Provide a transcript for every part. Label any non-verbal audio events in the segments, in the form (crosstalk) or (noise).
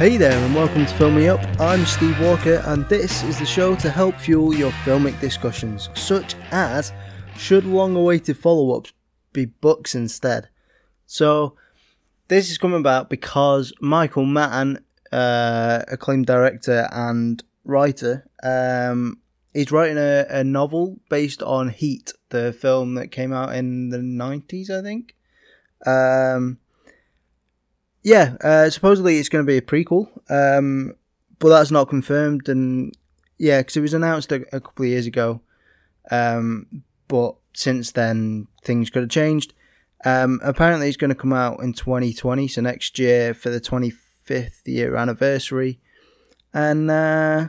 Hey there, and welcome to Film Me Up. I'm Steve Walker, and this is the show to help fuel your filmic discussions, such as should long awaited follow ups be books instead? So, this is coming about because Michael Mann, uh, acclaimed director and writer, um, is writing a, a novel based on Heat, the film that came out in the 90s, I think. Um, yeah, uh, supposedly it's going to be a prequel, um, but that's not confirmed. And yeah, because it was announced a, a, couple of years ago, um, but since then things could have changed. Um, apparently, it's going to come out in 2020, so next year for the 25th year anniversary. And uh,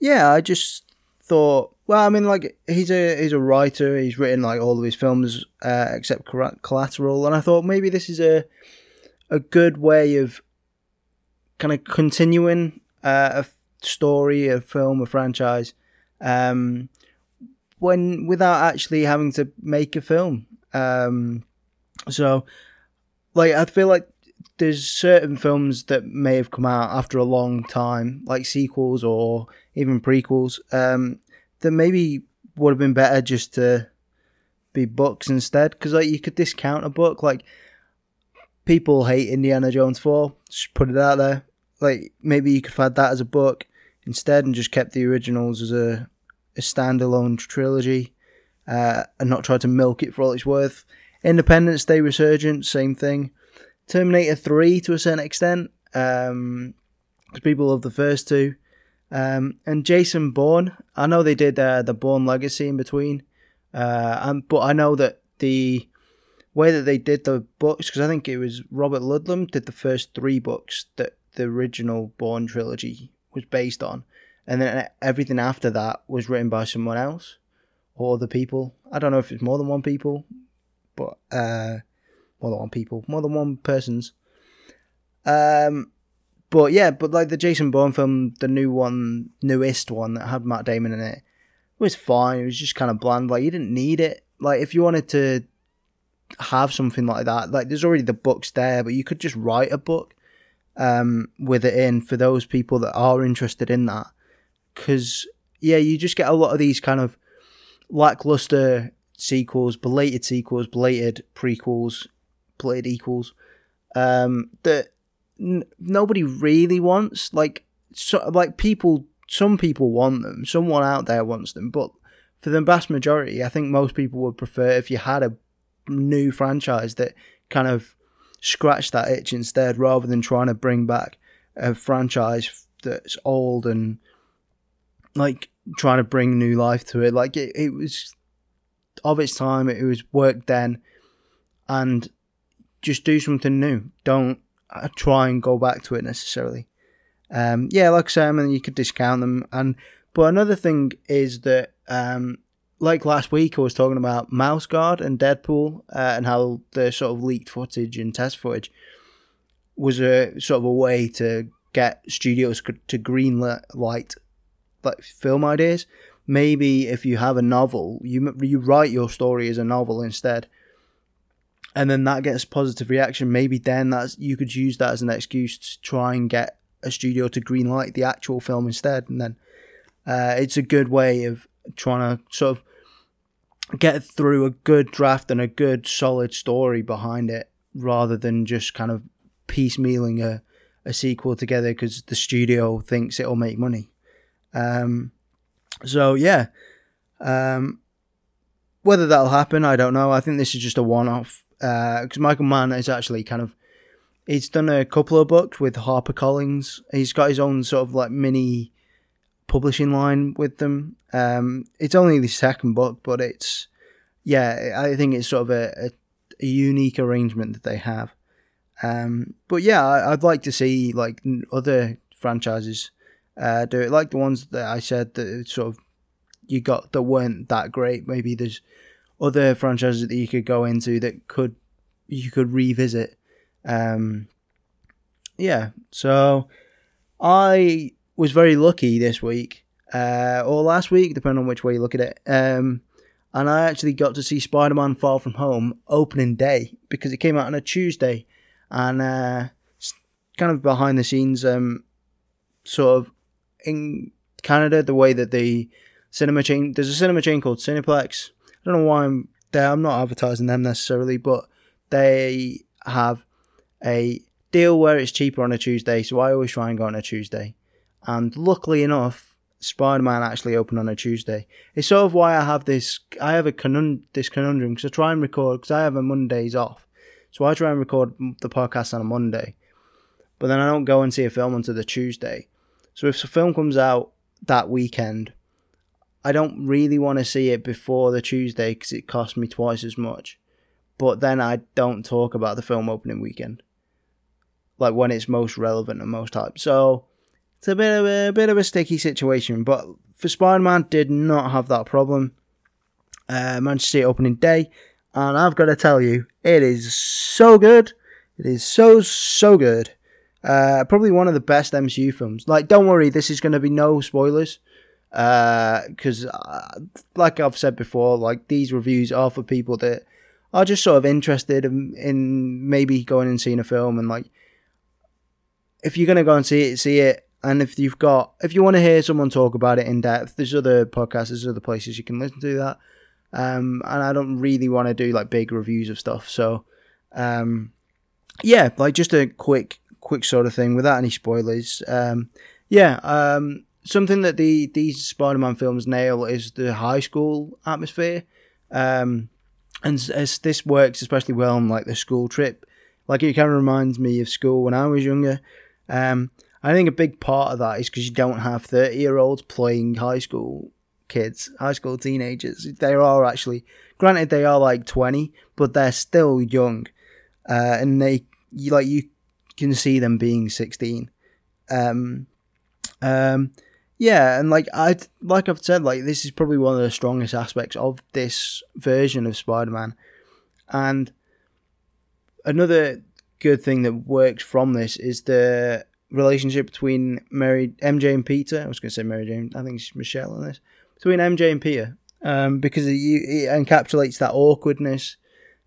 yeah, I just thought, well, I mean, like he's a he's a writer. He's written like all of his films uh, except Collateral, and I thought maybe this is a a good way of kind of continuing uh, a story, a film, a franchise, um, when without actually having to make a film. Um, so, like, I feel like there's certain films that may have come out after a long time, like sequels or even prequels, um, that maybe would have been better just to be books instead. Because like you could discount a book, like people hate Indiana Jones 4. Just put it out there. Like maybe you could have had that as a book instead and just kept the originals as a, a standalone trilogy uh, and not try to milk it for all it's worth. Independence Day Resurgence, same thing. Terminator 3 to a certain extent, because um, people love the first two. Um, and Jason Bourne, I know they did uh, the Bourne Legacy in between, uh, and, but I know that the way that they did the books, because I think it was Robert Ludlum did the first three books that the original Bourne trilogy was based on, and then everything after that was written by someone else or other people. I don't know if it's more than one people, but uh, more than one people, more than one persons. Um, but yeah, but like the Jason Bourne film, the new one, newest one that had Matt Damon in it, was fine. It was just kind of bland. Like you didn't need it. Like if you wanted to have something like that. Like there's already the books there, but you could just write a book um, with it in for those people that are interested in that. Because yeah, you just get a lot of these kind of lackluster sequels, belated sequels, belated prequels, belated equals um, that n- nobody really wants. Like so, like people, some people want them. Someone out there wants them, but for the vast majority, I think most people would prefer if you had a new franchise that kind of scratch that itch instead, rather than trying to bring back a franchise that's old and like trying to bring new life to it. Like it, it was of its time, it was work then, and just do something new. Don't uh, try and go back to it necessarily. Um, yeah, like I said, I mean, you could discount them, and but another thing is that um, like last week, I was talking about Mouse Guard and Deadpool uh, and how the sort of leaked footage and test footage was a sort of a way to get studios to green light like film ideas. Maybe if you have a novel, you you write your story as a novel instead, and then that gets positive reaction. Maybe then that's you could use that as an excuse to try and get a studio to green light the actual film instead, and then uh, it's a good way of trying to sort of get through a good draft and a good solid story behind it rather than just kind of piecemealing a, a sequel together because the studio thinks it'll make money. Um, so yeah, um, whether that'll happen, I don't know. I think this is just a one-off because uh, Michael Mann is actually kind of he's done a couple of books with HarperCollins. He's got his own sort of like mini publishing line with them. Um, it's only the second book, but it's yeah, I think it's sort of a, a, a unique arrangement that they have. Um, but yeah, I, would like to see like other franchises uh, do it, like the ones that I said that sort of you got that weren't that great. Maybe there's other franchises that you could go into that could you could revisit. Um, yeah, so I was very lucky this week, uh, or last week, depending on which way you look at it. Um, and I actually got to see Spider Man Far From Home opening day because it came out on a Tuesday. And uh, kind of behind the scenes, um, sort of in Canada, the way that the cinema chain there's a cinema chain called Cineplex. I don't know why I'm there. I'm not advertising them necessarily, but they have a deal where it's cheaper on a Tuesday, so I always try and go on a Tuesday. And luckily enough, Spider Man actually opened on a Tuesday. It's sort of why I have this. I have a conund- this conundrum because I try and record because I have a Mondays off, so I try and record the podcast on a Monday, but then I don't go and see a film until the Tuesday. So if a film comes out that weekend, I don't really want to see it before the Tuesday because it costs me twice as much. But then I don't talk about the film opening weekend, like when it's most relevant and most hype. So it's a bit of a, a bit of a sticky situation. But for Spider-Man, did not have that problem. Uh, managed to opening day, and I've got to tell you, it is so good. It is so so good. Uh, probably one of the best MCU films. Like, don't worry, this is going to be no spoilers. Because, uh, uh, like I've said before, like these reviews are for people that are just sort of interested in, in maybe going and seeing a film. And like, if you're going to go and see it, see it. And if you've got, if you want to hear someone talk about it in depth, there's other podcasts, there's other places you can listen to that. Um, and I don't really want to do like big reviews of stuff. So, um, yeah, like just a quick quick sort of thing without any spoilers. Um, yeah, um, something that the these Spider-Man films nail is the high school atmosphere, um, and as this works especially well on like the school trip, like it kind of reminds me of school when I was younger. Um, I think a big part of that is because you don't have thirty-year-olds playing high school kids, high school teenagers. They are actually, granted, they are like twenty, but they're still young, uh, and they you like you can see them being 16. Um, um, yeah, and like I like I've said, like this is probably one of the strongest aspects of this version of Spider-Man, and another good thing that works from this is the relationship between Mary, MJ, and Peter. I was going to say Mary Jane. I think it's Michelle in this between MJ and Peter, um, because it, it encapsulates that awkwardness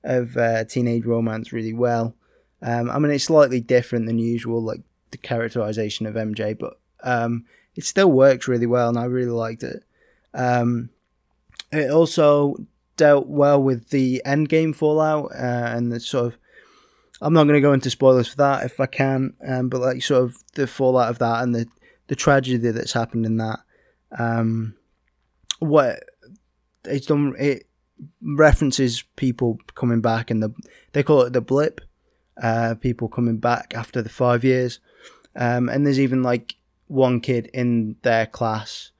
of uh, teenage romance really well. Um, I mean, it's slightly different than usual, like the characterization of MJ, but um, it still works really well, and I really liked it. Um, it also dealt well with the endgame fallout uh, and the sort of. I'm not going to go into spoilers for that if I can, um, but like sort of the fallout of that and the the tragedy that's happened in that. Um, what it's done, it references people coming back and the they call it the blip uh, people coming back after the five years. Um, and there's even like one kid in their class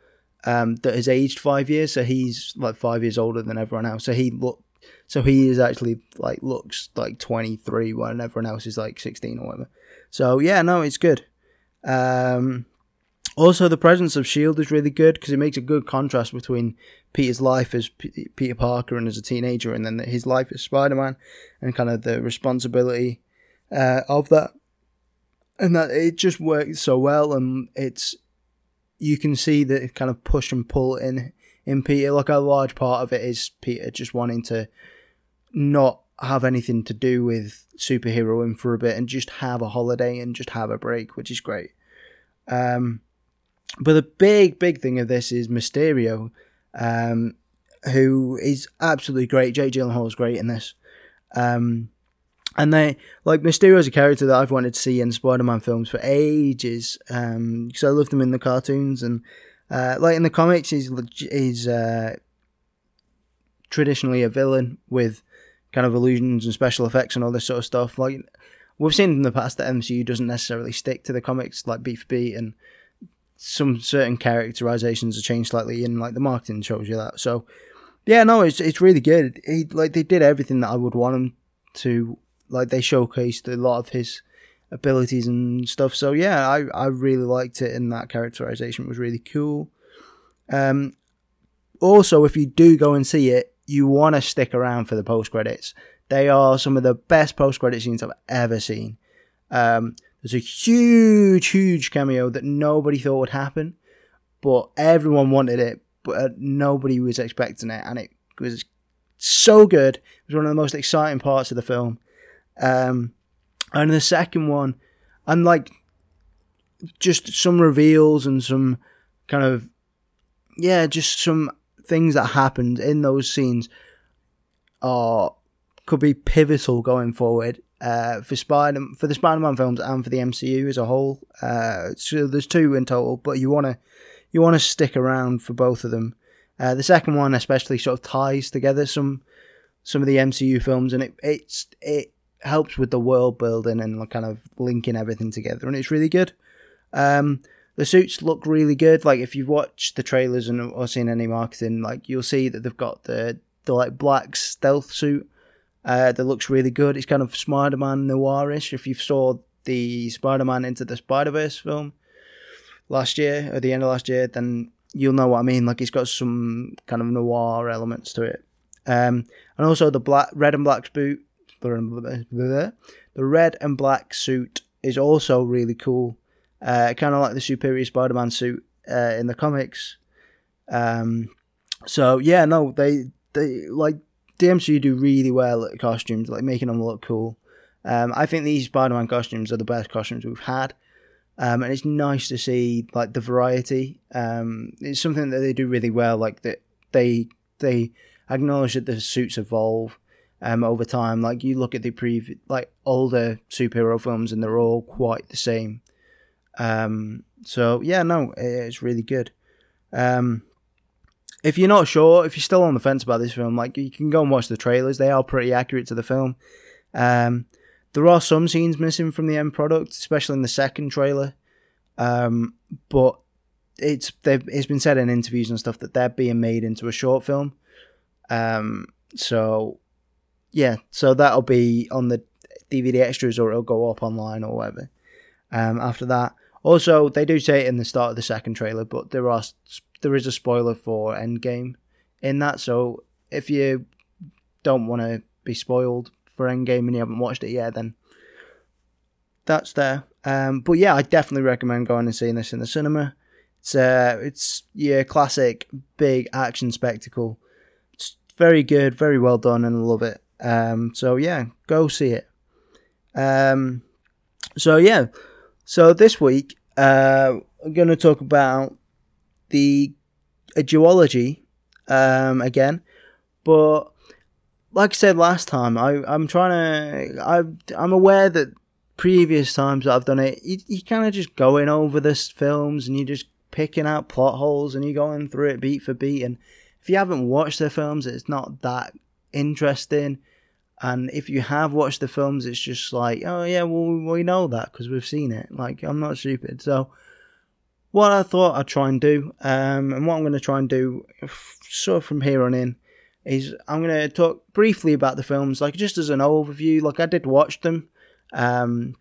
um, that has aged five years, so he's like five years older than everyone else. So he look, so he is actually like looks like 23 when everyone else is like 16 or whatever. So yeah, no, it's good. Um, also, the presence of Shield is really good because it makes a good contrast between Peter's life as P- Peter Parker and as a teenager, and then his life as Spider Man, and kind of the responsibility uh, of that, and that it just works so well, and it's you can see the kind of push and pull in in Peter. Like a large part of it is Peter just wanting to not have anything to do with superheroing for a bit and just have a holiday and just have a break, which is great. Um, but the big, big thing of this is Mysterio, um, who is absolutely great. Jake Gyllenhaal is great in this. Um, and they like Mysterio is a character that I've wanted to see in Spider-Man films for ages. Um, because I loved him in the cartoons and uh, like in the comics, he's he's uh, traditionally a villain with kind of illusions and special effects and all this sort of stuff. Like we've seen in the past that MCU doesn't necessarily stick to the comics like beat for beat, and some certain characterizations are changed slightly, and like the marketing shows you that. So yeah, no, it's it's really good. He like they did everything that I would want him to like they showcased a lot of his abilities and stuff. So yeah, I, I really liked it, and that characterization was really cool. Um, also, if you do go and see it, you want to stick around for the post credits. They are some of the best post credit scenes I've ever seen. Um, there's a huge, huge cameo that nobody thought would happen, but everyone wanted it, but nobody was expecting it, and it was so good. It was one of the most exciting parts of the film. Um, and the second one, and like just some reveals and some kind of yeah, just some things that happened in those scenes are could be pivotal going forward uh, for Spider for the Spider-Man films and for the MCU as a whole. Uh, so there's two in total, but you want to you want to stick around for both of them. Uh, the second one especially sort of ties together some some of the MCU films, and it it's it helps with the world building and kind of linking everything together, and it's really good. Um, the suits look really good. Like if you've watched the trailers and or seen any marketing, like you'll see that they've got the the like black stealth suit uh, that looks really good. It's kind of Spider-Man noirish. If you've saw the Spider-Man into the Spider-Verse film last year or the end of last year, then you'll know what I mean. Like it's got some kind of noir elements to it. Um, and also the black, red and black boot, the red and black suit is also really cool. Uh, kind of like the Superior Spider-Man suit uh, in the comics. Um, so yeah, no, they they like MCU do really well at costumes, like making them look cool. Um, I think these Spider-Man costumes are the best costumes we've had, um, and it's nice to see like the variety. Um, it's something that they do really well. Like that they they acknowledge that the suits evolve um, over time. Like you look at the previous like older superhero films, and they're all quite the same. Um, so yeah, no, it's really good. Um, if you're not sure, if you're still on the fence about this film, like you can go and watch the trailers. They are pretty accurate to the film. Um, there are some scenes missing from the end product, especially in the second trailer. Um, but it's it's been said in interviews and stuff that they're being made into a short film. Um, so yeah, so that'll be on the DVD extras or it'll go up online or whatever. Um, after that, also, they do say it in the start of the second trailer, but there are there is a spoiler for Endgame in that. So if you don't want to be spoiled for Endgame and you haven't watched it yet, then that's there. Um, but yeah, I definitely recommend going and seeing this in the cinema. It's uh, it's yeah, classic big action spectacle. It's very good, very well done, and I love it. Um, so yeah, go see it. Um, so yeah, so this week uh, I'm going to talk about the a duology um, again, but like I said last time, I I'm trying to I I'm aware that previous times that I've done it, you, you kind of just going over the films and you're just picking out plot holes and you're going through it beat for beat. And if you haven't watched the films, it's not that interesting. And if you have watched the films, it's just like, oh yeah, well we know that because we've seen it. Like I'm not stupid. So what I thought I'd try and do, um, and what I'm going to try and do, sort of from here on in, is I'm going to talk briefly about the films, like just as an overview. Like I did watch them, um,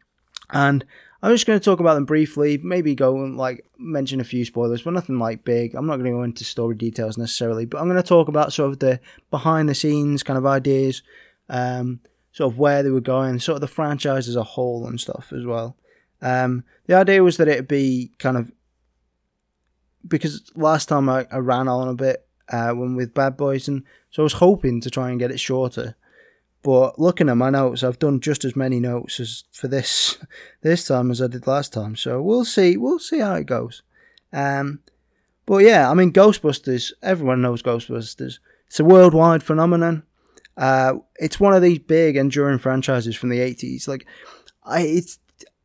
and I'm just going to talk about them briefly. Maybe go and like mention a few spoilers, but nothing like big. I'm not going to go into story details necessarily, but I'm going to talk about sort of the behind the scenes kind of ideas um, sort of where they were going, sort of the franchise as a whole and stuff as well. Um, the idea was that it'd be kind of because last time I, I ran on a bit uh, when with Bad Boys, and so I was hoping to try and get it shorter. But looking at my notes, I've done just as many notes as for this (laughs) this time as I did last time. So we'll see. We'll see how it goes. Um, but yeah, I mean, Ghostbusters. Everyone knows Ghostbusters. It's a worldwide phenomenon. Uh, it's one of these big enduring franchises from the 80s. Like, I, it's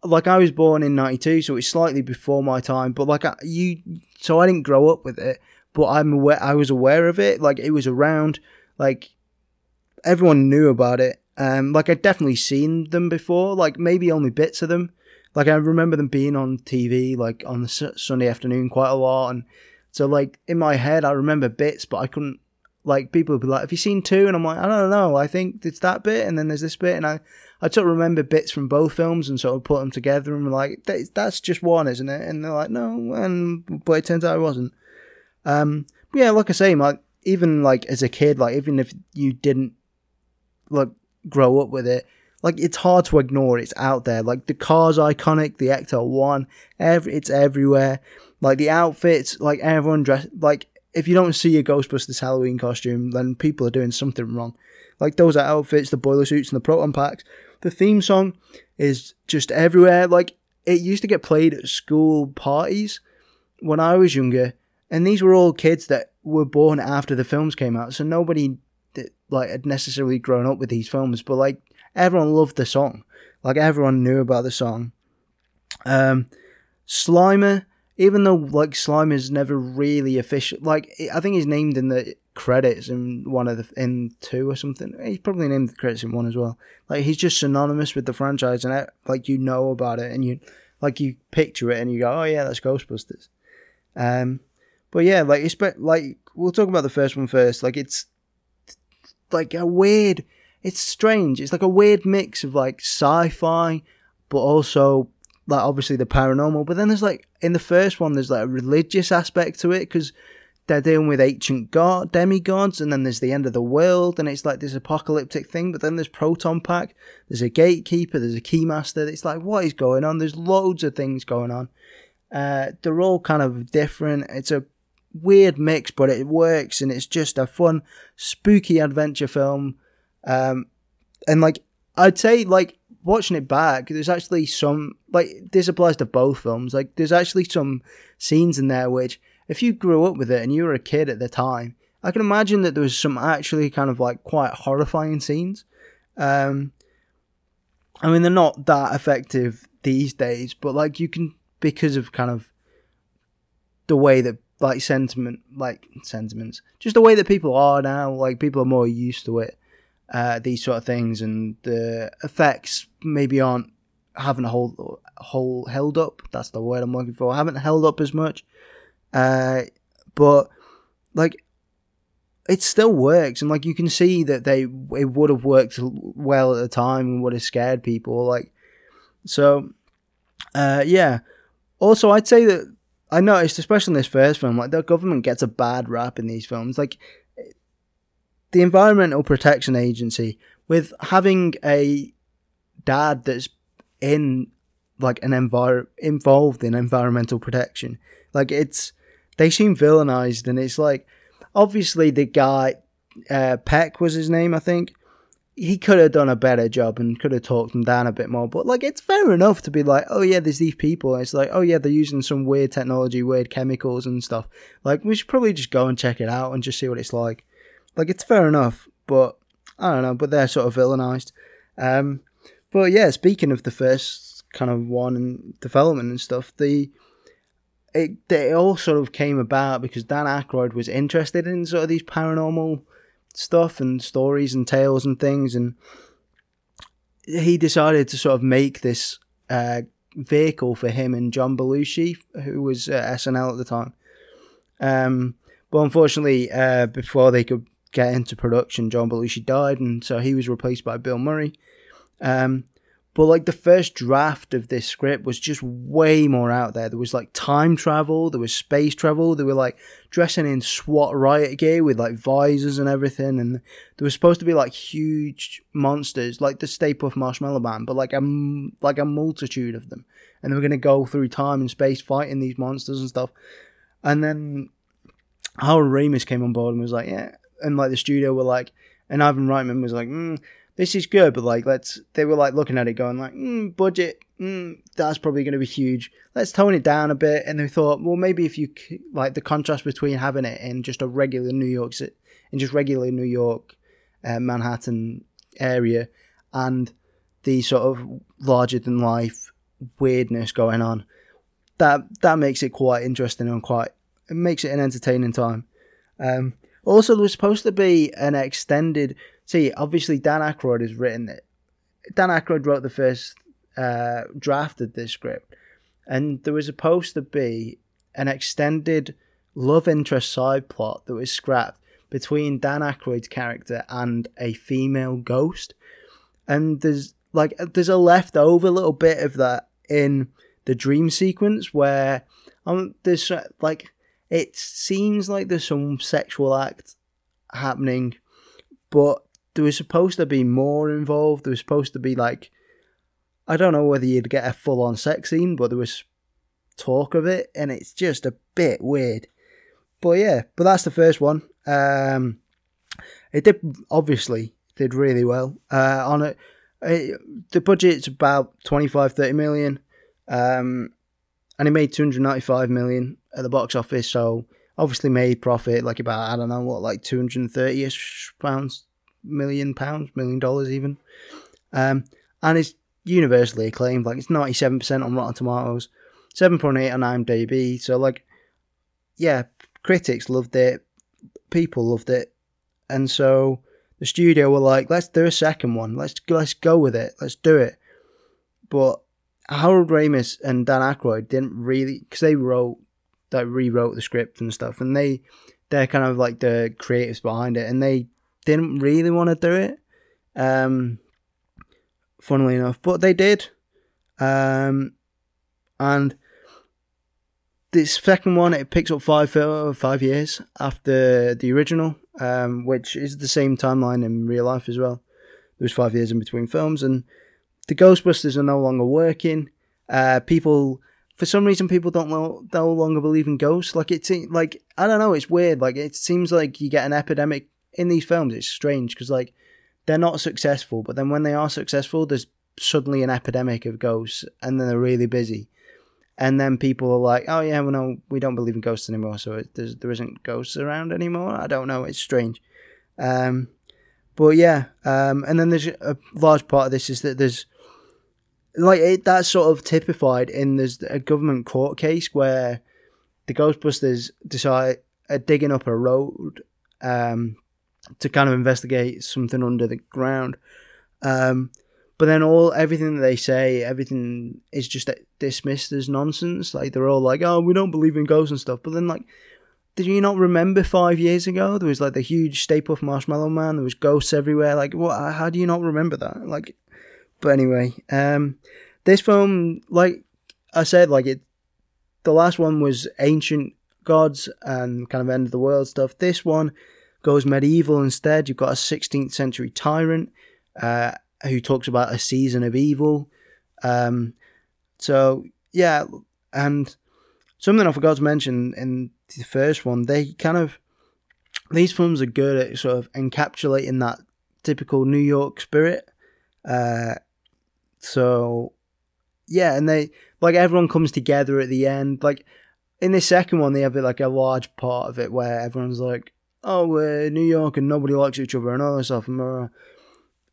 like I was born in 92, so it's slightly before my time, but like I, you, so I didn't grow up with it, but I'm aware, I was aware of it. Like, it was around, like, everyone knew about it. Um, like, I'd definitely seen them before, like, maybe only bits of them. Like, I remember them being on TV, like, on the Sunday afternoon quite a lot. And so, like, in my head, I remember bits, but I couldn't like people would be like, "Have you seen two? And I'm like, "I don't know. I think it's that bit, and then there's this bit." And I, I sort of remember bits from both films and sort of put them together, and like, "That's just one, isn't it?" And they're like, "No," and but it turns out it wasn't. Um, but yeah, like I say, like even like as a kid, like even if you didn't like grow up with it, like it's hard to ignore. It's out there. Like the car's iconic, the Ecto One, every it's everywhere. Like the outfits, like everyone dressed like if you don't see a Ghostbusters Halloween costume, then people are doing something wrong. Like those outfits, the boiler suits, and the proton packs. The theme song is just everywhere. Like it used to get played at school parties when I was younger, and these were all kids that were born after the films came out, so nobody like had necessarily grown up with these films, but like everyone loved the song, like everyone knew about the song. Um, Slimer, even though like Slimer's never really official, like I think he's named in the credits in one of the in two or something. He's probably named the credits in one as well. Like he's just synonymous with the franchise, and like you know about it, and you like you picture it, and you go, oh yeah, that's Ghostbusters. Um, but yeah, like it's like we'll talk about the first one first. Like it's like a weird, it's strange. It's like a weird mix of like sci-fi, but also like obviously the paranormal. But then there's like in the first one, there's like a religious aspect to it because they're dealing with ancient god demigods, and then there's the end of the world, and it's like this apocalyptic thing. But then there's Proton Pack, there's a gatekeeper, there's a keymaster. It's like what is going on? There's loads of things going on. Uh, they're all kind of different. It's a weird mix, but it works, and it's just a fun, spooky adventure film. Um, and like I'd say, like watching it back, there's actually some like this applies to both films. Like there's actually some scenes in there which, if you grew up with it and you were a kid at the time, I can imagine that there was some actually kind of like quite horrifying scenes. Um, I mean, they're not that effective these days, but like you can because of kind of the way that like sentiment, like sentiments, just the way that people are now. Like people are more used to it, uh, these sort of things, and the effects maybe aren't haven't hold whole held up. That's the word I'm looking for. haven't held up as much, uh, but like it still works, and like you can see that they it would have worked well at the time and would have scared people. Like so, uh, yeah. Also, I'd say that I noticed, especially in this first film, like the government gets a bad rap in these films. Like the Environmental Protection Agency, with having a dad that's in like an envir involved in environmental protection, like it's they seem villainized, and it's like obviously the guy uh, Peck was his name, I think he could have done a better job and could have talked them down a bit more. But like, it's fair enough to be like, oh yeah, there's these people. And it's like, oh yeah, they're using some weird technology, weird chemicals and stuff. Like, we should probably just go and check it out and just see what it's like. Like, it's fair enough, but I don't know. But they're sort of villainized. Um, but yeah, speaking of the first kind of one and development and stuff, the it it all sort of came about because Dan Aykroyd was interested in sort of these paranormal stuff and stories and tales and things, and he decided to sort of make this uh, vehicle for him and John Belushi, who was uh, SNL at the time. Um, but unfortunately, uh, before they could get into production, John Belushi died, and so he was replaced by Bill Murray. Um, but like the first draft of this script was just way more out there. There was like time travel, there was space travel, they were like dressing in SWAT riot gear with like visors and everything, and there was supposed to be like huge monsters, like the Stay Puft Marshmallow Man, but like a like a multitude of them, and they were gonna go through time and space fighting these monsters and stuff. And then Harold Ramis came on board and was like, yeah, and like the studio were like, and Ivan Reitman was like, mm, this is good, but like let's they were like looking at it going like mm, budget mm, that's probably going to be huge. Let's tone it down a bit, and they thought well maybe if you like the contrast between having it in just a regular New York in just regular New York uh, Manhattan area and the sort of larger than life weirdness going on that that makes it quite interesting and quite it makes it an entertaining time. Um, also, there was supposed to be an extended see, obviously Dan Aykroyd has written it. Dan Aykroyd wrote the first uh, draft of this script, and there was supposed to be an extended love interest side plot that was scrapped between Dan Aykroyd's character and a female ghost, and there's like there's a leftover little bit of that in the dream sequence where um there's like it seems like there's some sexual act happening, but there was supposed to be more involved. There was supposed to be like, I don't know whether you'd get a full on sex scene, but there was talk of it, and it's just a bit weird. But yeah, but that's the first one. Um, it did obviously did really well. Uh, on it, it the budget's about 25, 30 million. um, and he made 295 million at the box office. So obviously made profit like about I don't know what like 230 ish pounds, million pounds, million dollars even. Um, and it's universally acclaimed. Like it's 97% on Rotten Tomatoes, 7.8 on IMDb. So like, yeah, critics loved it, people loved it, and so the studio were like, let's do a second one. Let's let's go with it. Let's do it. But Harold Ramis and Dan Aykroyd didn't really because they wrote that rewrote the script and stuff, and they they're kind of like the creatives behind it, and they didn't really want to do it. Um, funnily enough, but they did. Um, and this second one it picks up five five years after the original, um, which is the same timeline in real life as well. There was five years in between films, and the Ghostbusters are no longer working. Uh, people, for some reason, people don't no, no longer believe in ghosts. Like it's like I don't know, it's weird. Like it seems like you get an epidemic in these films. It's strange because like they're not successful, but then when they are successful, there's suddenly an epidemic of ghosts, and then they're really busy and then people are like, "Oh yeah, well no, we don't believe in ghosts anymore, so it, there isn't ghosts around anymore." I don't know, it's strange, um, but yeah, um, and then there's a large part of this is that there's like it, that's sort of typified in there's a government court case where the Ghostbusters decide are digging up a road um, to kind of investigate something under the ground. Um, but then all everything that they say, everything is just dismissed as nonsense. Like they're all like, "Oh, we don't believe in ghosts and stuff." But then, like, did you not remember five years ago there was like the huge Stay Puft Marshmallow Man? There was ghosts everywhere. Like, what? How do you not remember that? Like, but anyway, um, this film, like I said, like it, the last one was ancient gods and kind of end of the world stuff. This one goes medieval instead. You've got a 16th century tyrant. Uh, who talks about a season of evil. Um, so yeah, and something I forgot to mention in the first one, they kind of these films are good at sort of encapsulating that typical New York spirit. Uh, so yeah, and they like everyone comes together at the end. Like in the second one, they have like a large part of it where everyone's like, "Oh, we're New York and nobody likes each other and all this stuff."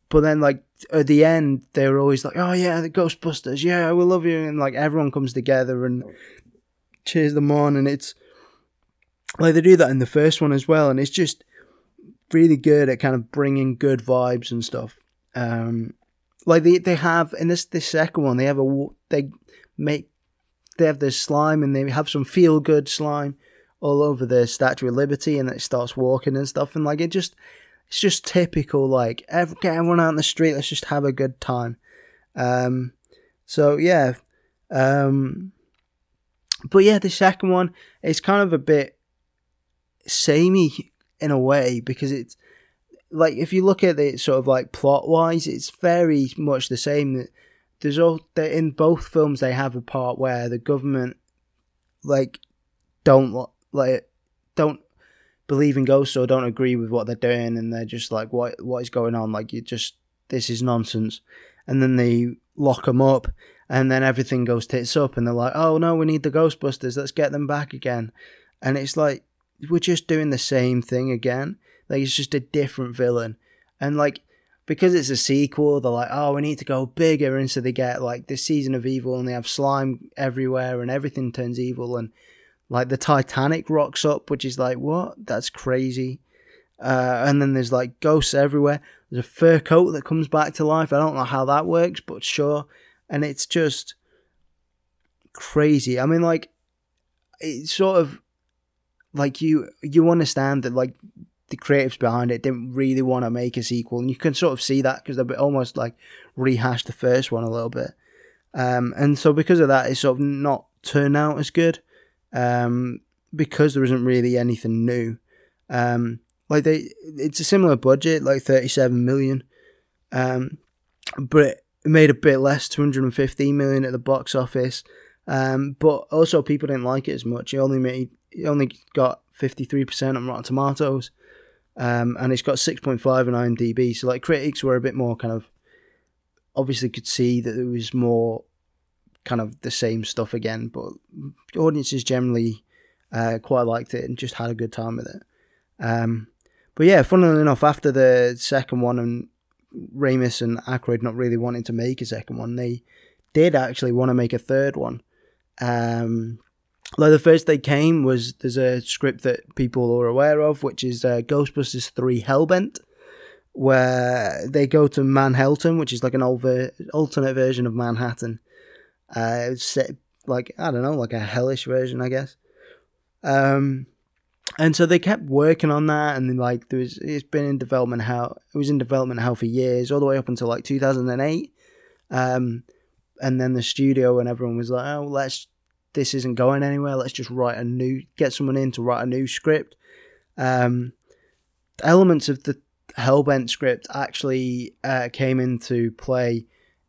But then, like at the end, they were always like, "Oh yeah, the Ghostbusters, yeah, we love you," and like everyone comes together and cheers them on, and it's like they do that in the first one as well, and it's just really good at kind of bringing good vibes and stuff. Um, like they they have in this this second one, they have a they make they have this slime and they have some feel good slime all over the Statue of Liberty, and it starts walking and stuff, and like it just it's just typical, like, get everyone out in the street, let's just have a good time. Um, so, yeah. Um, but yeah, the second one is kind of a bit samey in a way because it's like if you look at it sort of like plot wise, it's very much the same. There's all that in both films they have a part where the government like don't like don't believe in ghosts or don't agree with what they're doing and they're just like what what is going on? Like you just this is nonsense. And then they lock them up and then everything goes tits up and they're like oh no we need the ghostbusters. Let's get them back again. And it's like we're just doing the same thing again like it's just a different villain and like because it's a sequel they're like oh we need to go bigger and so they get like this season of evil and they have slime everywhere and everything turns evil and like the Titanic rocks up, which is like, what? That's crazy. Uh, and then there's like ghosts everywhere. There's a fur coat that comes back to life. I don't know how that works, but sure. And it's just crazy. I mean, like, it's sort of like you you understand that like the creatives behind it didn't really want to make a sequel, and you can sort of see that because they almost like rehashed the first one a little bit. Um, and so because of that, it's sort of not turned out as good um, because there isn't really anything new. Um, like they, it's a similar budget, like thirty-seven million, um, but it made a bit less, two hundred and fifteen million at the box office. Um, but also people didn't like it as much. It only made, it only got fifty-three percent on Rotten Tomatoes, um, and it's got six point five on IMDb. So like critics were a bit more kind of, obviously could see that it was more kind of the same stuff again, but audiences generally uh, quite liked it and just had a good time with it. Um, but yeah, funnily enough, after the second one and Ramis and Aykroyd not really wanting to make a second one, they did actually want to make a third one. Um, like the first they came was there's a script that people are aware of, which is uh, Ghostbusters Three Hellbent, where they go to Manhattan, which is like an old ver- alternate version of Manhattan. Uh, set like I don't know, like a hellish version, I guess. Um, and so they kept working on that, and then, like there was, it's been in development hell. It was in development hell for years, all the way up until like 2008. Um, and then the studio and everyone was like, "Oh, let's this isn't going anywhere. Let's just write a new, get someone in to write a new script." Um, elements of the Hellbent script actually uh, came into play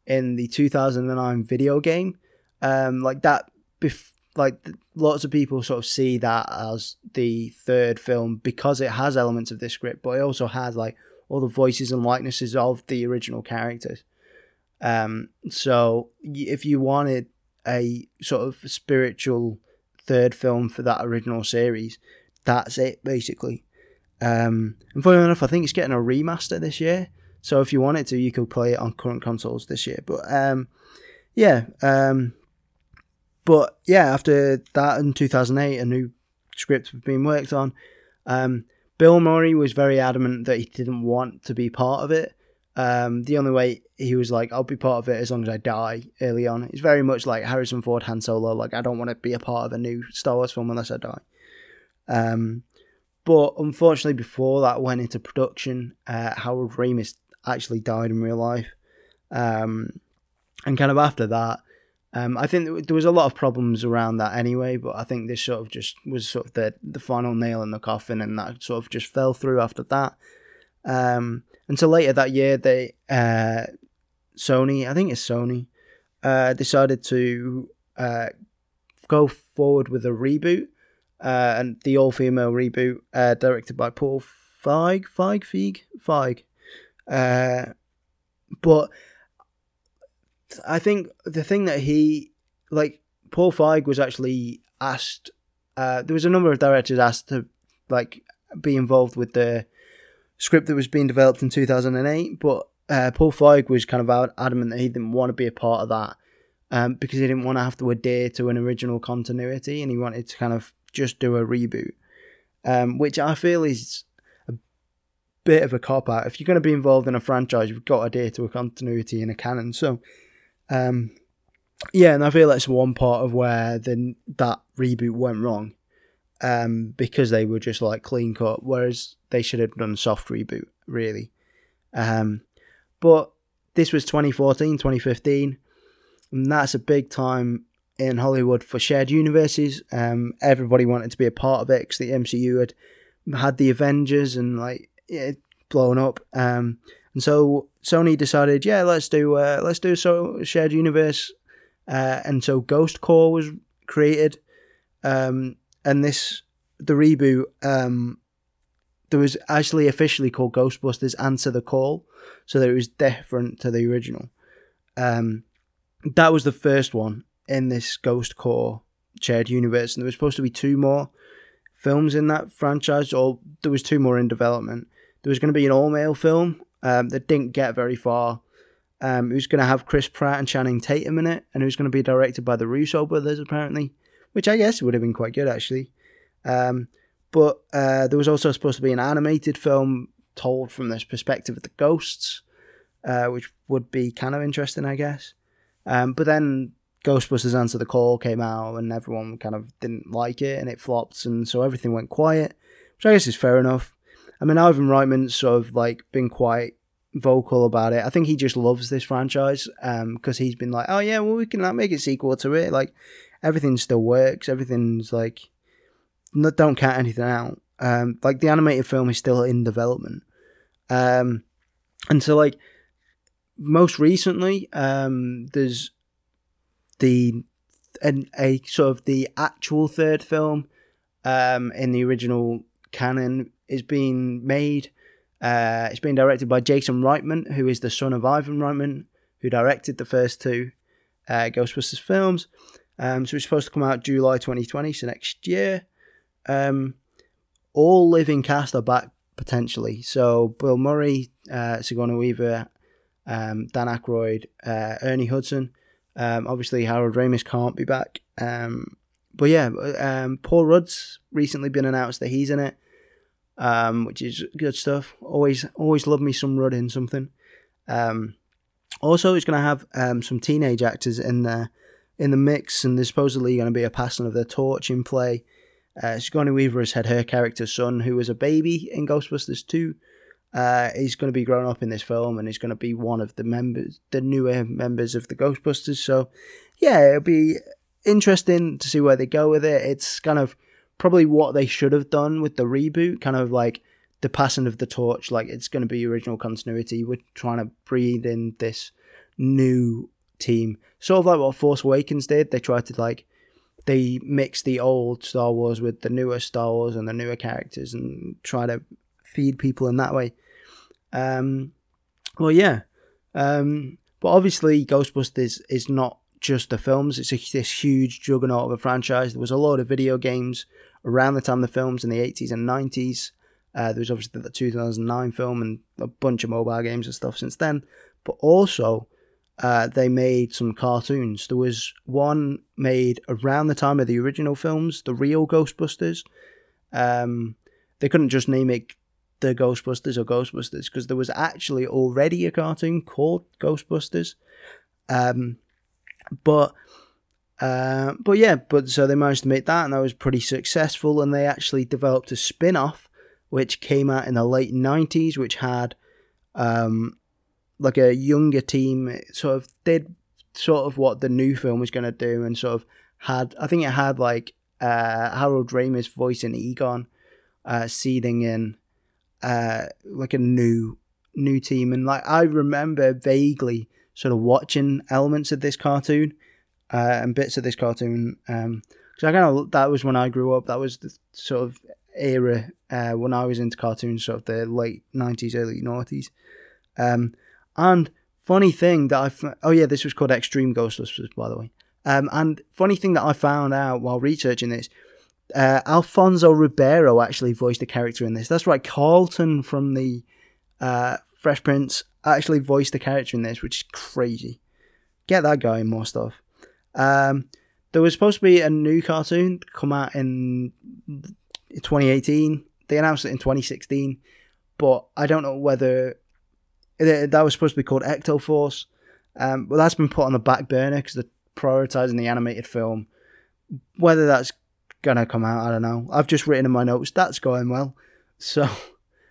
in the 2009 video game. Um, like that, bef- like lots of people sort of see that as the third film because it has elements of this script, but it also has like all the voices and likenesses of the original characters. Um, so if you wanted a sort of spiritual third film for that original series, that's it basically. Um, and funny enough, I think it's getting a remaster this year. So if you wanted to, you could play it on current consoles this year. But um, yeah, um, but yeah, after that in 2008, a new script was being worked on. Um, Bill Murray was very adamant that he didn't want to be part of it. Um, the only way he was like, I'll be part of it as long as I die early on. It's very much like Harrison Ford, Han Solo. Like, I don't want to be a part of a new Star Wars film unless I die. Um, but unfortunately, before that went into production, uh, Harold Ramis actually died in real life. Um, and kind of after that, um, I think there was a lot of problems around that anyway, but I think this sort of just was sort of the, the final nail in the coffin, and that sort of just fell through after that. Um, until later that year, they uh, Sony, I think it's Sony, uh, decided to uh, go forward with a reboot, uh, and the all female reboot, uh, directed by Paul Feig, Feig, Feig, Feig. Uh, but I think the thing that he like Paul Feig was actually asked. Uh, there was a number of directors asked to like be involved with the script that was being developed in 2008, but uh, Paul Feig was kind of adamant that he didn't want to be a part of that um, because he didn't want to have to adhere to an original continuity, and he wanted to kind of just do a reboot, um, which I feel is a bit of a cop out. If you're going to be involved in a franchise, you've got to adhere to a continuity and a canon. So um, yeah, and I feel that's one part of where the that reboot went wrong, um, because they were just like clean cut, whereas they should have done soft reboot, really. Um, but this was 2014, 2015, and that's a big time in Hollywood for shared universes. Um, everybody wanted to be a part of it because the MCU had had the Avengers and like it blown up. Um, and so Sony decided, yeah, let's do uh, let's do so shared universe, uh, and so Ghost Corps was created, um, and this the reboot. Um, there was actually officially called Ghostbusters Answer the Call, so that it was different to the original. Um, that was the first one in this Ghost Corps shared universe, and there was supposed to be two more films in that franchise, or there was two more in development. There was going to be an all male film um, that didn't get very far. Um, it was going to have Chris Pratt and Channing Tatum in it, and it was going to be directed by the Russo brothers, apparently, which I guess would have been quite good, actually. Um, but uh, there was also supposed to be an animated film told from this perspective of the ghosts, uh, which would be kind of interesting, I guess. Um, but then Ghostbusters Answer the Call came out, and everyone kind of didn't like it, and it flopped, and so everything went quiet, which I guess is fair enough. I mean, Ivan Reitman's sort of like been quite vocal about it. I think he just loves this franchise because um, he's been like, oh yeah, well we can like, make a sequel to it. Like everything still works. Everything's like, don't count anything out. Um, like the animated film is still in development. Um, and so like most recently, um, there's the a sort of the actual third film um, in the original canon is being made. Uh, it's being directed by Jason Reitman, who is the son of Ivan Reitman, who directed the first two. uh, Ghostbusters films. Um, so it's supposed to come out July 2020, so next year. Um, all living cast are back potentially. So Bill Murray, uh, Sigourney Weaver, um, Dan Aykroyd, uh, Ernie Hudson. Um, obviously, Harold Ramis can't be back. Um, but yeah, um, Paul Rudd's recently been announced that he's in it, um, which is good stuff. Always, always love me some Rudd in something. Um, also, it's going to have um, some teenage actors in there in the mix, and there's supposedly going to be a passing of the torch in play. Uh, Sigourney Weaver has had her character's son, who was a baby in Ghostbusters 2. Uh, he's going to be grown up in this film, and he's going to be one of the members, the newer members of the Ghostbusters. So, yeah, it'll be interesting to see where they go with it. It's kind of probably what they should have done with the reboot, kind of like the passing of the torch. Like it's going to be original continuity. We're trying to breathe in this new team, sort of like what Force Awakens did. They tried to like they mix the old Star Wars with the newer Star Wars and the newer characters and try to feed people in that way. Um, well, yeah. Um, but obviously, Ghostbusters is not just the films. It's a, this huge juggernaut of a franchise. There was a lot of video games around the time the films in the 80s and 90s. Uh, there was obviously the 2009 film and a bunch of mobile games and stuff since then. But also, uh, they made some cartoons. There was one made around the time of the original films, the real Ghostbusters. Um, they couldn't just name it the Ghostbusters or Ghostbusters because there was actually already a cartoon called Ghostbusters. Um, but uh, but yeah, but so they managed to make that, and that was pretty successful. And they actually developed a spin off, which came out in the late 90s, which had um, like a younger team. Sort of did sort of what the new film was going to do, and sort of had, I think it had like uh, Harold Ramis voicing Egon, uh, seeding in uh, like a new new team. And like I remember vaguely sort of watching elements of this cartoon uh, and bits of this cartoon. Um, because I kind of that was when I grew up. That was the sort of era uh, when I was into cartoons, sort of the late nineties, early noughties. Um, and funny thing that I oh yeah, this was called Extreme Ghostbusters, by the way. Um, and funny thing that I found out while researching this, uh, Alfonso Ribeiro actually voiced the character in this. That's right, Carlton from the uh, Fresh Prince actually voiced the character in this, which is crazy. Get that guy in more stuff. Um, there was supposed to be a new cartoon come out in 2018. They announced it in 2016, but I don't know whether that was supposed to be called Ecto Force. Um, but that's been put on the back burner because they're prioritizing the animated film. Whether that's gonna come out, I don't know. I've just written in my notes that's going well, so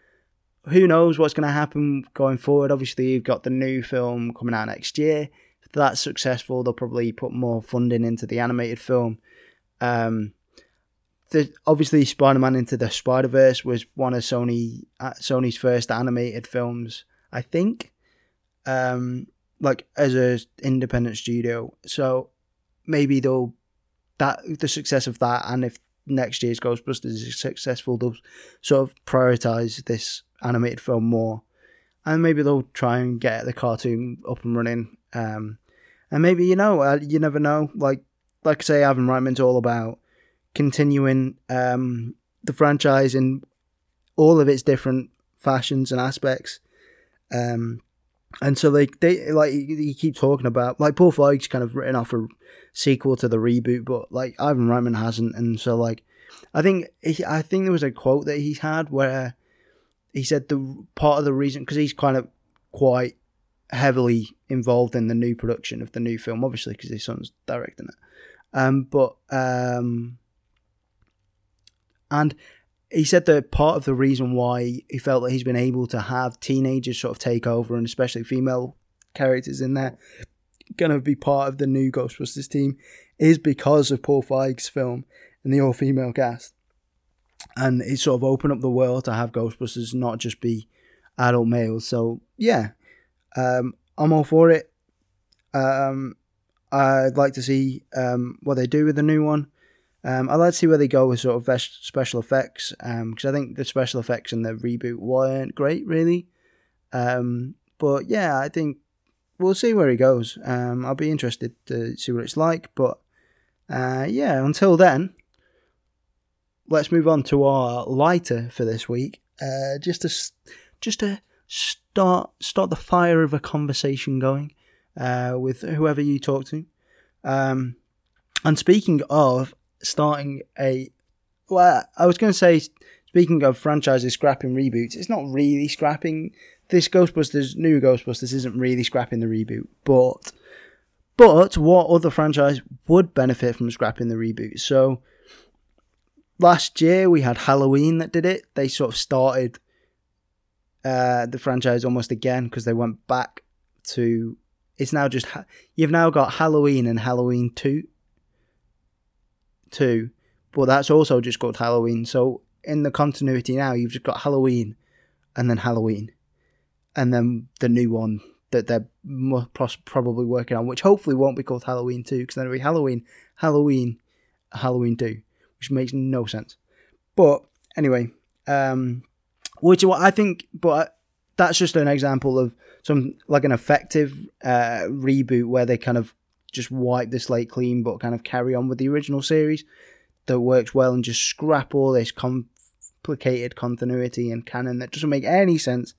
(laughs) who knows what's gonna happen going forward. Obviously, you've got the new film coming out next year If that's successful, they'll probably put more funding into the animated film. Um, the, obviously, Spider-Man Into the Spider-Verse was one of Sony uh, Sony's first animated films, I think, um, like as a independent studio. So maybe they'll that the success of that, and if next year's Ghostbusters is successful, they'll sort of prioritize this animated film more, and maybe they'll try and get the cartoon up and running um, and maybe you know, uh, you never know. Like like I say, Ivan Reitman's all about continuing um, the franchise in all of its different fashions and aspects. Um, and so they they like you keep talking about like Paul Feig's kind of written off a sequel to the reboot, but like Ivan Reitman hasn't, and so like I think he, I think there was a quote that he had where he said the part of the reason because he's kind of quite heavily involved in the new production of the new film, obviously because his son's directing it. Um, but um, and he said that part of the reason why he felt that he's been able to have teenagers sort of take over, and especially female characters in there, going to be part of the new Ghostbusters team, is because of Paul Feig's film and the all-female cast, and it sort of opened up the world to have Ghostbusters not just be adult males. So yeah, um, I'm all for it. Um, I'd like to see um, what they do with the new one. Um, I'd like to see where they go with sort of special effects because um, I think the special effects in the reboot weren't great, really. Um, but yeah, I think we'll see where he goes. Um, I'll be interested to see what it's like. But uh, yeah, until then, let's move on to our lighter for this week. Uh, just to just to start start the fire of a conversation going uh, with whoever you talk to. Um, and speaking of starting a, well, I was going to say, speaking of franchises scrapping reboots, it's not really scrapping. This Ghostbusters, new Ghostbusters, isn't really scrapping the reboot, but but what other franchise would benefit from scrapping the reboot? So last year we had Halloween that did it. They sort of started uh, the franchise almost again because they went back to. It's now just you've now got Halloween and Halloween two. Two, but that's also just called Halloween. So in the continuity now, you've just got Halloween, and then Halloween, and then the new one that they're probably working on, which hopefully won't be called Halloween 2, because then it'll be Halloween, Halloween, Halloween 2, which makes no sense. But anyway, um, which I think, but that's just an example of some like an effective uh, reboot where they kind of just wipe the slate clean, but kind of carry on with the original series that works well and just scrap all this complicated continuity and canon that doesn't make any sense.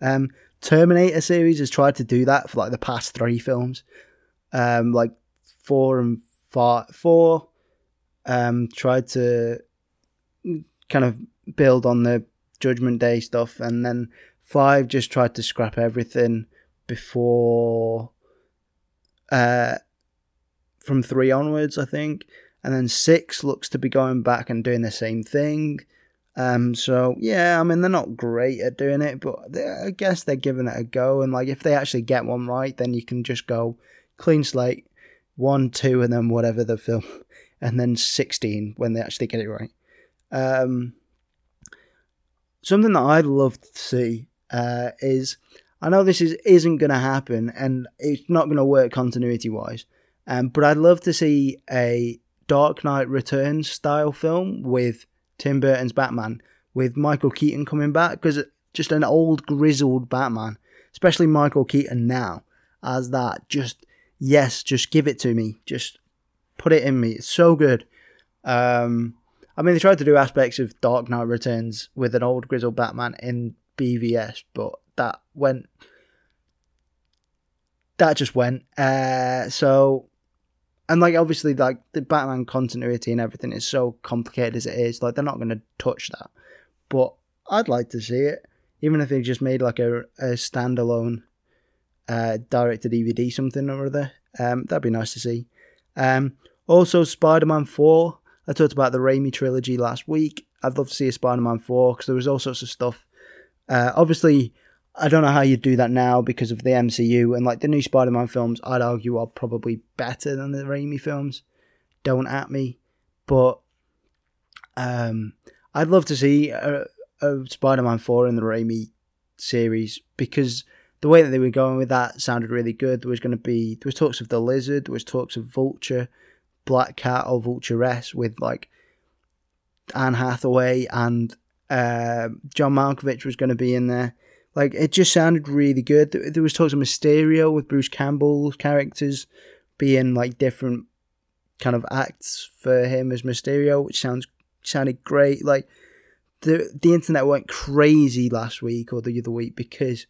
Um, Terminator series has tried to do that for like the past three films, um, like four and five, four, um, tried to kind of build on the Judgment Day stuff, and then five just tried to scrap everything before uh, from three onwards, I think, and then six looks to be going back and doing the same thing. Um, so yeah, I mean they're not great at doing it, but I guess they're giving it a go. And like if they actually get one right, then you can just go clean slate, one, two, and then whatever the film, (laughs) and then sixteen when they actually get it right. Um, something that I'd love to see uh, is I know this is isn't going to happen and it's not going to work continuity wise, um, but I'd love to see a Dark Knight Returns style film with Tim Burton's Batman with Michael Keaton coming back because just an old grizzled Batman, especially Michael Keaton now as that. Just yes, just give it to me. Just put it in me. It's so good. Um, I mean, they tried to do aspects of Dark Knight Returns with an old grizzled Batman in BVS, but that went. That just went. Uh, so, and like obviously, like the Batman continuity and everything is so complicated as it is. Like they're not going to touch that, but I'd like to see it, even if they just made like a, a standalone uh, direct to DVD something or other. Um, that'd be nice to see. Um, also, Spider Man Four I talked about the Raimi trilogy last week. I'd love to see a Spider-Man 4 because there was all sorts of stuff. Uh, obviously, I don't know how you'd do that now because of the MCU and like the new Spider-Man films. I'd argue are probably better than the Raimi films. Don't at me, but um, I'd love to see a, a Spider-Man 4 in the Raimi series because the way that they were going with that sounded really good. There was going to be there was talks of the Lizard, there was talks of Vulture, Black Cat or Vulturess with like Anne Hathaway and uh, John Malkovich was going to be in there. Like it just sounded really good. There was talks of Mysterio with Bruce Campbell's characters being like different kind of acts for him as Mysterio, which sounds sounded great. Like the the internet went crazy last week or the other week because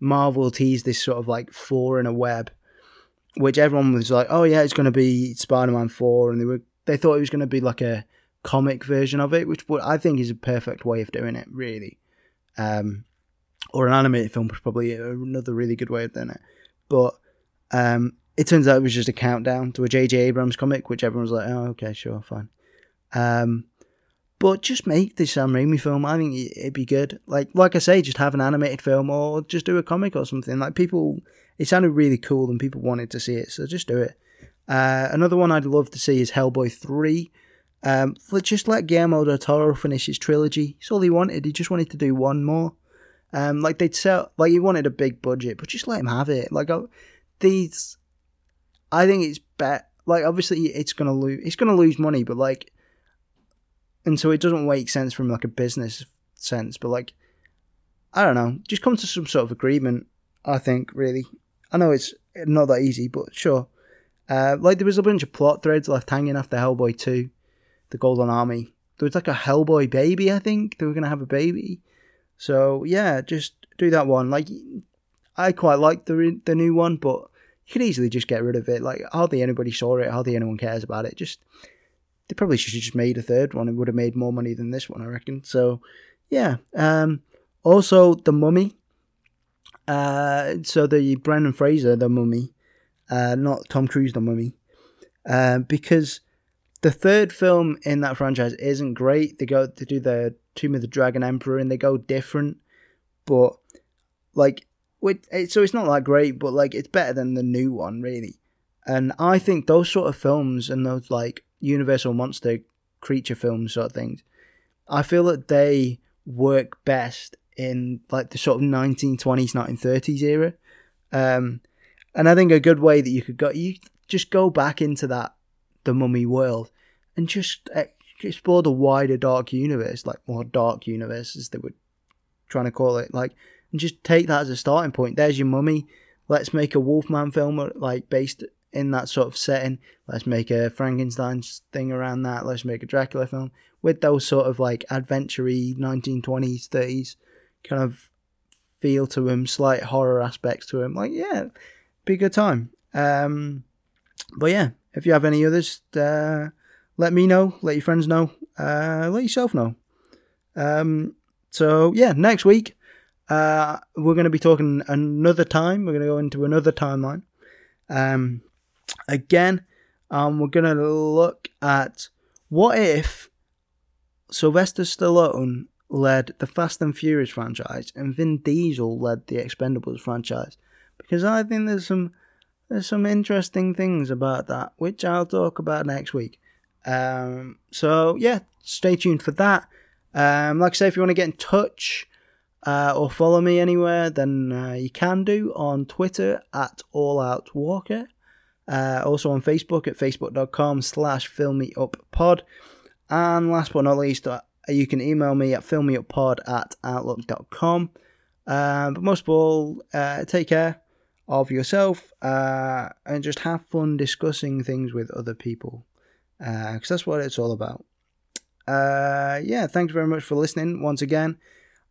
Marvel teased this sort of like four in a web which everyone was like, "Oh yeah, it's going to be Spider-Man 4," and they were they thought it was going to be like a comic version of it, which I think is a perfect way of doing it, really. Um, or an animated film is probably another really good way of doing it. But um, it turns out it was just a countdown to a J.J. Abrams comic, which everyone was like, "Oh, okay, sure, fine." Um, but just make the Sam Raimi film. I think it'd be good. Like, like I say, just have an animated film or just do a comic or something. Like people, it sounded really cool and people wanted to see it, so just do it. Uh, another one I'd love to see is Hellboy three. Um, just let Guillermo del Toro finish his trilogy. It's all he wanted. He just wanted to do one more. Um, like they'd sell, like he wanted a big budget, but just let him have it. Like these, I think it's bet. Like obviously it's gonna lose. It's gonna lose money, but like and so it doesn't make sense from like a business sense. But like, I don't know, just come to some sort of agreement. I think really, I know it's not that easy, but sure. Uh, like there was a bunch of plot threads left hanging after Hellboy 2, The Golden Army. There was like a Hellboy baby, I think. They were to have a baby. So yeah, just do that one. Like, I quite like the the new one, but you could easily just get rid of it. Like, hardly anybody saw it, hardly anyone cares about it. Just, they probably should have just made a third one. It would have made more money than this one, I reckon. So, yeah. Um, also, The Mummy. Uh, so the Brendan Fraser, The Mummy uh, not Tom Cruise the Mummy, uh, because the third film in that franchise isn't great. They go to do the Tomb of the Dragon Emperor and they go different, but like with so it's not that great, but like it's better than the new one really. And I think those sort of films and those like Universal monster creature films sort of things, I feel that they work best in like the sort of 1920s, 1930s era. Um, and I think a good way that you could go, you just go back into that the mummy world and just explore the wider dark universe, like more dark universe as they were trying to call it, like, and just take that as a starting point. There's your mummy. Let's make a Wolfman film, like based in that sort of setting. Let's make a Frankenstein thing around that. Let's make a Dracula film with those sort of like adventure-y 1920s, 30s kind of feel to them, slight horror aspects to them. Like, yeah, be a good time. Um, but yeah, if you have any others, uh, let me know. Let your friends know. Uh, let yourself know. Um, so yeah, next week uh, we're going to be talking another time. We're going to go into another timeline. Um, again, um, we're going to look at what if Sylvester Stallone led the Fast and Furious franchise and Vin Diesel led the Expendables franchise because I think there's some there's some interesting things about that which I'll talk about next week. Um, so yeah, stay tuned for that. Um, like I say, if you want to get in touch uh, or follow me anywhere, then uh, you can do on Twitter at All Out Walker. Uh, also on Facebook at facebook.com slash filmmeuppod. And last but not least, uh, you can email me at filmmeuppod at outlook.com. Uh, but most of all, uh, take care of yourself uh, and just have fun discussing things with other people because uh, that's what it's all about. Uh, yeah, thanks very much for listening once again,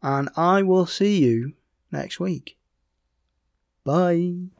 and I will see you next week. Bye.